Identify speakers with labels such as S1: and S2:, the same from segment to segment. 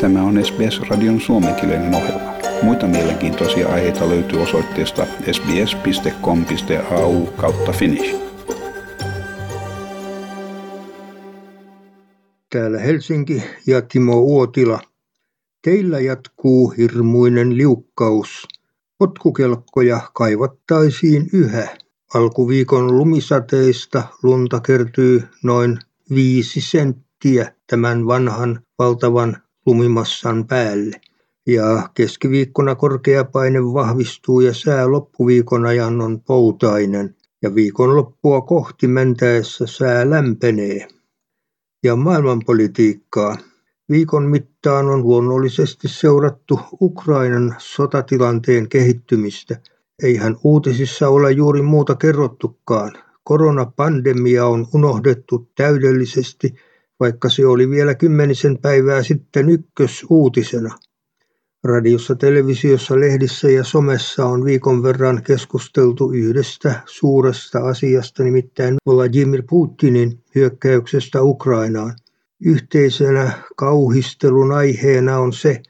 S1: Tämä on SBS-radion suomenkielinen ohjelma. Muita mielenkiintoisia aiheita löytyy osoitteesta sbs.com.au kautta finnish.
S2: Täällä Helsinki ja Timo Uotila. Teillä jatkuu hirmuinen liukkaus. Potkukelkkoja kaivattaisiin yhä. Alkuviikon lumisateista lunta kertyy noin viisi senttiä tämän vanhan valtavan lumimassan päälle. Ja keskiviikkona korkea paine vahvistuu ja sää loppuviikon ajan on poutainen ja viikonloppua kohti mentäessä sää lämpenee. Ja maailmanpolitiikkaa. Viikon mittaan on luonnollisesti seurattu Ukrainan sotatilanteen kehittymistä. Eihän uutisissa ole juuri muuta kerrottukaan. Koronapandemia on unohdettu täydellisesti vaikka se oli vielä kymmenisen päivää sitten ykkösuutisena. Radiossa, televisiossa, lehdissä ja somessa on viikon verran keskusteltu yhdestä suuresta asiasta, nimittäin Vladimir Putinin hyökkäyksestä Ukrainaan. Yhteisenä kauhistelun aiheena on se,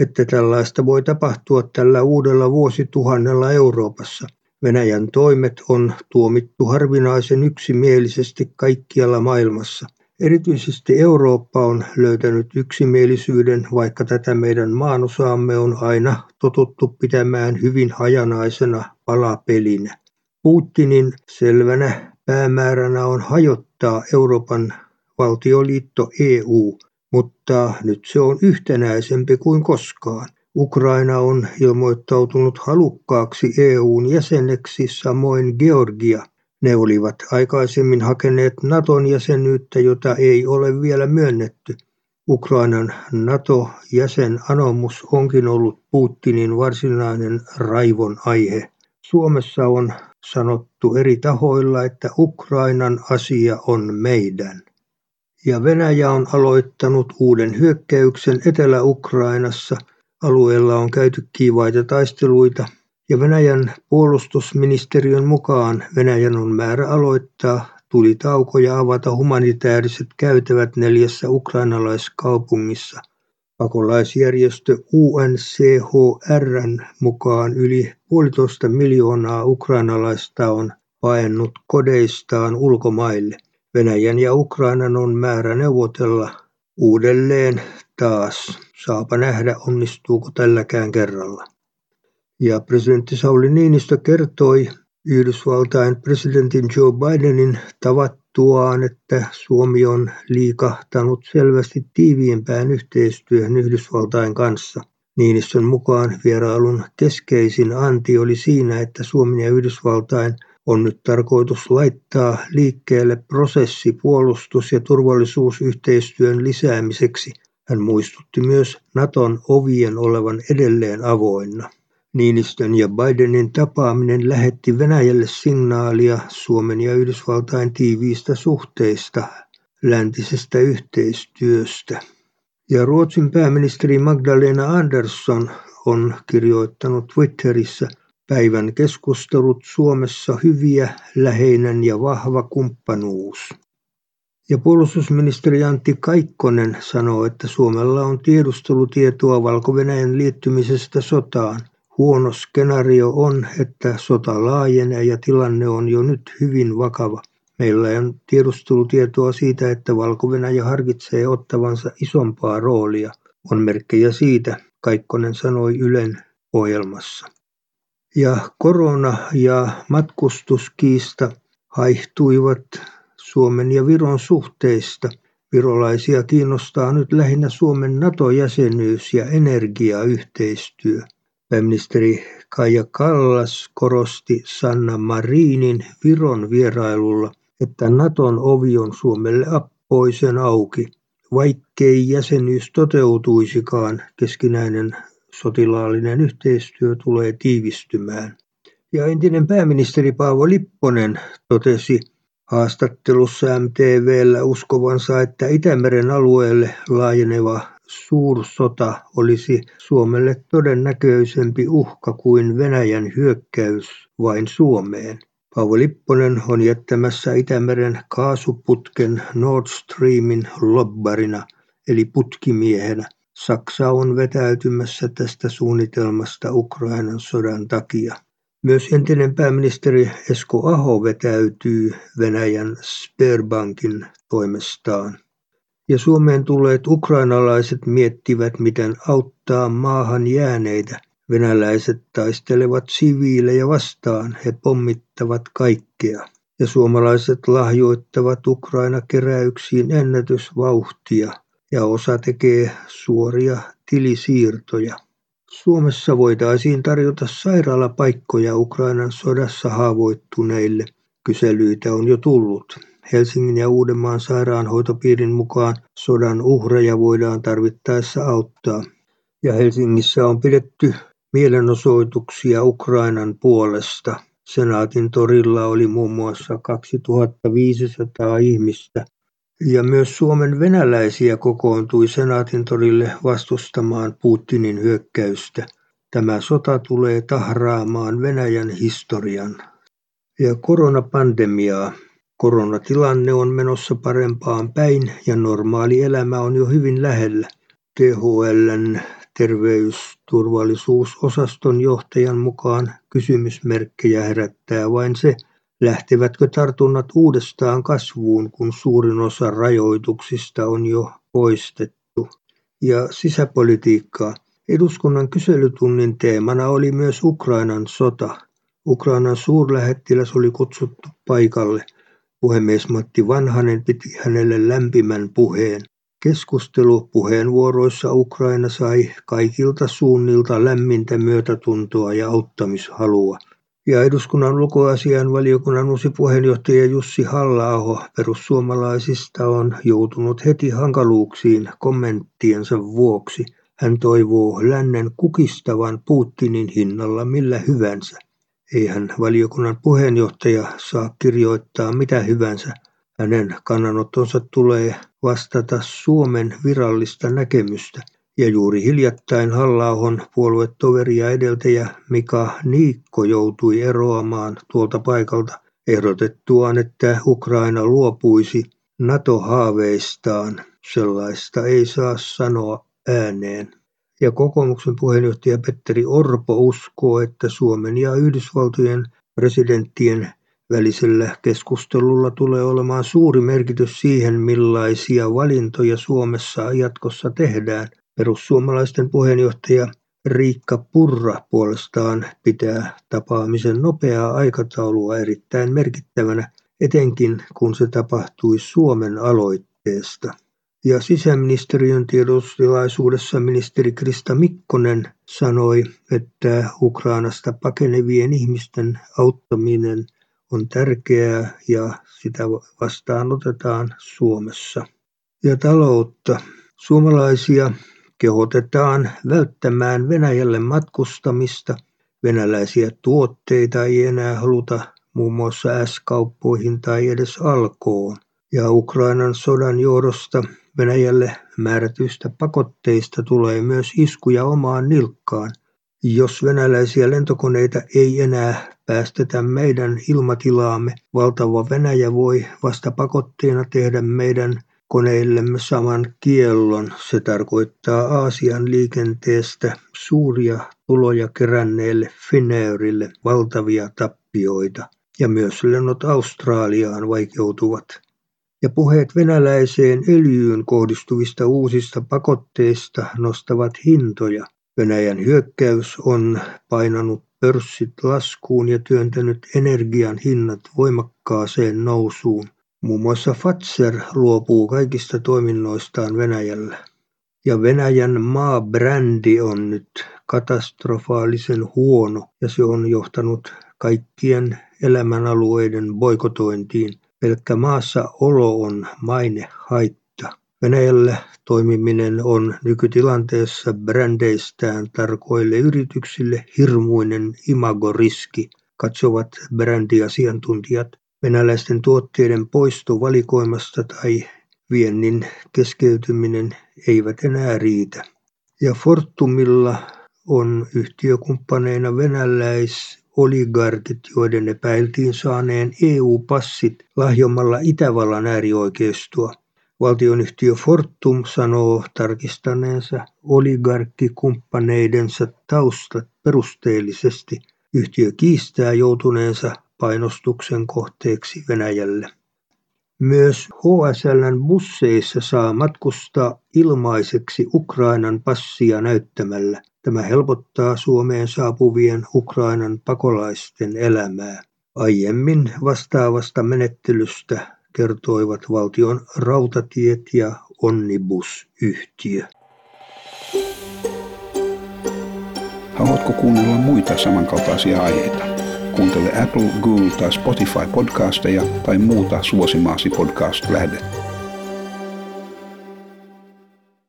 S2: että tällaista voi tapahtua tällä uudella vuosituhannella Euroopassa. Venäjän toimet on tuomittu harvinaisen yksimielisesti kaikkialla maailmassa. Erityisesti Eurooppa on löytänyt yksimielisyyden, vaikka tätä meidän maanosaamme on aina totuttu pitämään hyvin hajanaisena palapelinä. Putinin selvänä päämääränä on hajottaa Euroopan valtioliitto EU, mutta nyt se on yhtenäisempi kuin koskaan. Ukraina on ilmoittautunut halukkaaksi EUn jäseneksi, samoin Georgia – ne olivat aikaisemmin hakeneet Naton jäsenyyttä, jota ei ole vielä myönnetty. Ukrainan NATO-jäsenanomus onkin ollut Putinin varsinainen raivon aihe. Suomessa on sanottu eri tahoilla, että Ukrainan asia on meidän. Ja Venäjä on aloittanut uuden hyökkäyksen Etelä-Ukrainassa. Alueella on käyty kiivaita taisteluita ja Venäjän puolustusministeriön mukaan Venäjän on määrä aloittaa tulitauko ja avata humanitaariset käytävät neljässä ukrainalaiskaupungissa. Pakolaisjärjestö UNCHRn mukaan yli puolitoista miljoonaa ukrainalaista on paennut kodeistaan ulkomaille. Venäjän ja Ukrainan on määrä neuvotella uudelleen taas. Saapa nähdä, onnistuuko tälläkään kerralla. Ja presidentti Sauli Niinistö kertoi Yhdysvaltain presidentin Joe Bidenin tavattuaan, että Suomi on liikahtanut selvästi tiiviimpään yhteistyöhön Yhdysvaltain kanssa. Niinistön mukaan vierailun keskeisin anti oli siinä, että Suomen ja Yhdysvaltain on nyt tarkoitus laittaa liikkeelle prosessi puolustus- ja turvallisuusyhteistyön lisäämiseksi. Hän muistutti myös Naton ovien olevan edelleen avoinna. Niinistön ja Bidenin tapaaminen lähetti Venäjälle signaalia Suomen ja Yhdysvaltain tiiviistä suhteista, läntisestä yhteistyöstä. Ja Ruotsin pääministeri Magdalena Andersson on kirjoittanut Twitterissä päivän keskustelut Suomessa hyviä, läheinen ja vahva kumppanuus. Ja puolustusministeri Antti Kaikkonen sanoo, että Suomella on tiedustelutietoa valko liittymisestä sotaan – Huono skenaario on, että sota laajenee ja tilanne on jo nyt hyvin vakava. Meillä on tiedustelutietoa siitä, että valko harkitsee ottavansa isompaa roolia. On merkkejä siitä, Kaikkonen sanoi Ylen ohjelmassa. Ja korona ja matkustuskiista haihtuivat Suomen ja Viron suhteista. Virolaisia kiinnostaa nyt lähinnä Suomen NATO-jäsenyys ja energiayhteistyö. Pääministeri Kaija Kallas korosti Sanna Marinin Viron vierailulla, että Naton ovi on Suomelle appoisen auki. Vaikkei jäsenyys toteutuisikaan, keskinäinen sotilaallinen yhteistyö tulee tiivistymään. Ja entinen pääministeri Paavo Lipponen totesi haastattelussa MTVllä uskovansa, että Itämeren alueelle laajeneva suursota olisi Suomelle todennäköisempi uhka kuin Venäjän hyökkäys vain Suomeen. Paavo Lipponen on jättämässä Itämeren kaasuputken Nord Streamin lobbarina eli putkimiehenä. Saksa on vetäytymässä tästä suunnitelmasta Ukrainan sodan takia. Myös entinen pääministeri Esko Aho vetäytyy Venäjän Sberbankin toimestaan. Ja Suomeen tulleet ukrainalaiset miettivät, miten auttaa maahan jääneitä. Venäläiset taistelevat siviilejä vastaan, he pommittavat kaikkea. Ja suomalaiset lahjoittavat Ukraina-keräyksiin ennätysvauhtia ja osa tekee suoria tilisiirtoja. Suomessa voitaisiin tarjota sairaalapaikkoja Ukrainan sodassa haavoittuneille. Kyselyitä on jo tullut. Helsingin ja Uudenmaan sairaanhoitopiirin mukaan sodan uhreja voidaan tarvittaessa auttaa. Ja Helsingissä on pidetty mielenosoituksia Ukrainan puolesta. Senaatin torilla oli muun muassa 2500 ihmistä ja myös Suomen venäläisiä kokoontui Senaatin torille vastustamaan Putinin hyökkäystä. Tämä sota tulee tahraamaan Venäjän historian. Ja koronapandemiaa. Koronatilanne on menossa parempaan päin ja normaali elämä on jo hyvin lähellä. THLn terveysturvallisuusosaston johtajan mukaan kysymysmerkkejä herättää vain se, Lähtevätkö tartunnat uudestaan kasvuun, kun suurin osa rajoituksista on jo poistettu? Ja sisäpolitiikkaa. Eduskunnan kyselytunnin teemana oli myös Ukrainan sota. Ukrainan suurlähettiläs oli kutsuttu paikalle. Puhemies Matti Vanhanen piti hänelle lämpimän puheen. Keskustelu puheenvuoroissa Ukraina sai kaikilta suunnilta lämmintä myötätuntoa ja auttamishalua. Ja eduskunnan valiokunnan uusi puheenjohtaja Jussi halla perussuomalaisista on joutunut heti hankaluuksiin kommenttiensa vuoksi. Hän toivoo lännen kukistavan Putinin hinnalla millä hyvänsä. Eihän valiokunnan puheenjohtaja saa kirjoittaa mitä hyvänsä. Hänen kannanottonsa tulee vastata Suomen virallista näkemystä – ja juuri hiljattain halla puoluetoveri ja edeltäjä Mika Niikko joutui eroamaan tuolta paikalta ehdotettuaan, että Ukraina luopuisi NATO-haaveistaan. Sellaista ei saa sanoa ääneen. Ja kokoomuksen puheenjohtaja Petteri Orpo uskoo, että Suomen ja Yhdysvaltojen presidenttien välisellä keskustelulla tulee olemaan suuri merkitys siihen, millaisia valintoja Suomessa jatkossa tehdään Perussuomalaisten puheenjohtaja Riikka Purra puolestaan pitää tapaamisen nopeaa aikataulua erittäin merkittävänä, etenkin kun se tapahtui Suomen aloitteesta. Ja sisäministeriön tiedotustilaisuudessa ministeri Krista Mikkonen sanoi, että Ukrainasta pakenevien ihmisten auttaminen on tärkeää ja sitä vastaanotetaan Suomessa. Ja taloutta. Suomalaisia kehotetaan välttämään Venäjälle matkustamista, venäläisiä tuotteita ei enää haluta muun muassa S-kauppoihin tai edes alkoon. Ja Ukrainan sodan johdosta Venäjälle määrätyistä pakotteista tulee myös iskuja omaan nilkkaan. Jos venäläisiä lentokoneita ei enää päästetä meidän ilmatilaamme, valtava Venäjä voi vasta pakotteena tehdä meidän koneillemme saman kiellon. Se tarkoittaa Aasian liikenteestä suuria tuloja keränneelle Finnairille valtavia tappioita ja myös lennot Australiaan vaikeutuvat. Ja puheet venäläiseen öljyyn kohdistuvista uusista pakotteista nostavat hintoja. Venäjän hyökkäys on painanut pörssit laskuun ja työntänyt energian hinnat voimakkaaseen nousuun. Muun muassa Fazer luopuu kaikista toiminnoistaan Venäjällä. Ja Venäjän maabrändi on nyt katastrofaalisen huono ja se on johtanut kaikkien elämänalueiden boikotointiin. Pelkkä maassa olo on mainehaitta. Venäjällä toimiminen on nykytilanteessa brändeistään tarkoille yrityksille hirmuinen imagoriski, katsovat brändiasiantuntijat. Venäläisten tuotteiden poisto valikoimasta tai viennin keskeytyminen eivät enää riitä. Ja Fortumilla on yhtiökumppaneina venäläisoligarkit, joiden epäiltiin saaneen EU-passit lahjomalla Itävallan äärioikeistoa. Valtionyhtiö Fortum sanoo tarkistaneensa oligarkkikumppaneidensa taustat perusteellisesti. Yhtiö kiistää joutuneensa painostuksen kohteeksi Venäjälle. Myös HSLn busseissa saa matkustaa ilmaiseksi Ukrainan passia näyttämällä. Tämä helpottaa Suomeen saapuvien Ukrainan pakolaisten elämää. Aiemmin vastaavasta menettelystä kertoivat valtion rautatiet ja Onnibus-yhtiö.
S1: Haluatko kuunnella muita samankaltaisia aiheita? Kuuntele Apple, Google tai Spotify podcasteja tai muuta suosimaasi podcast-lähdettä.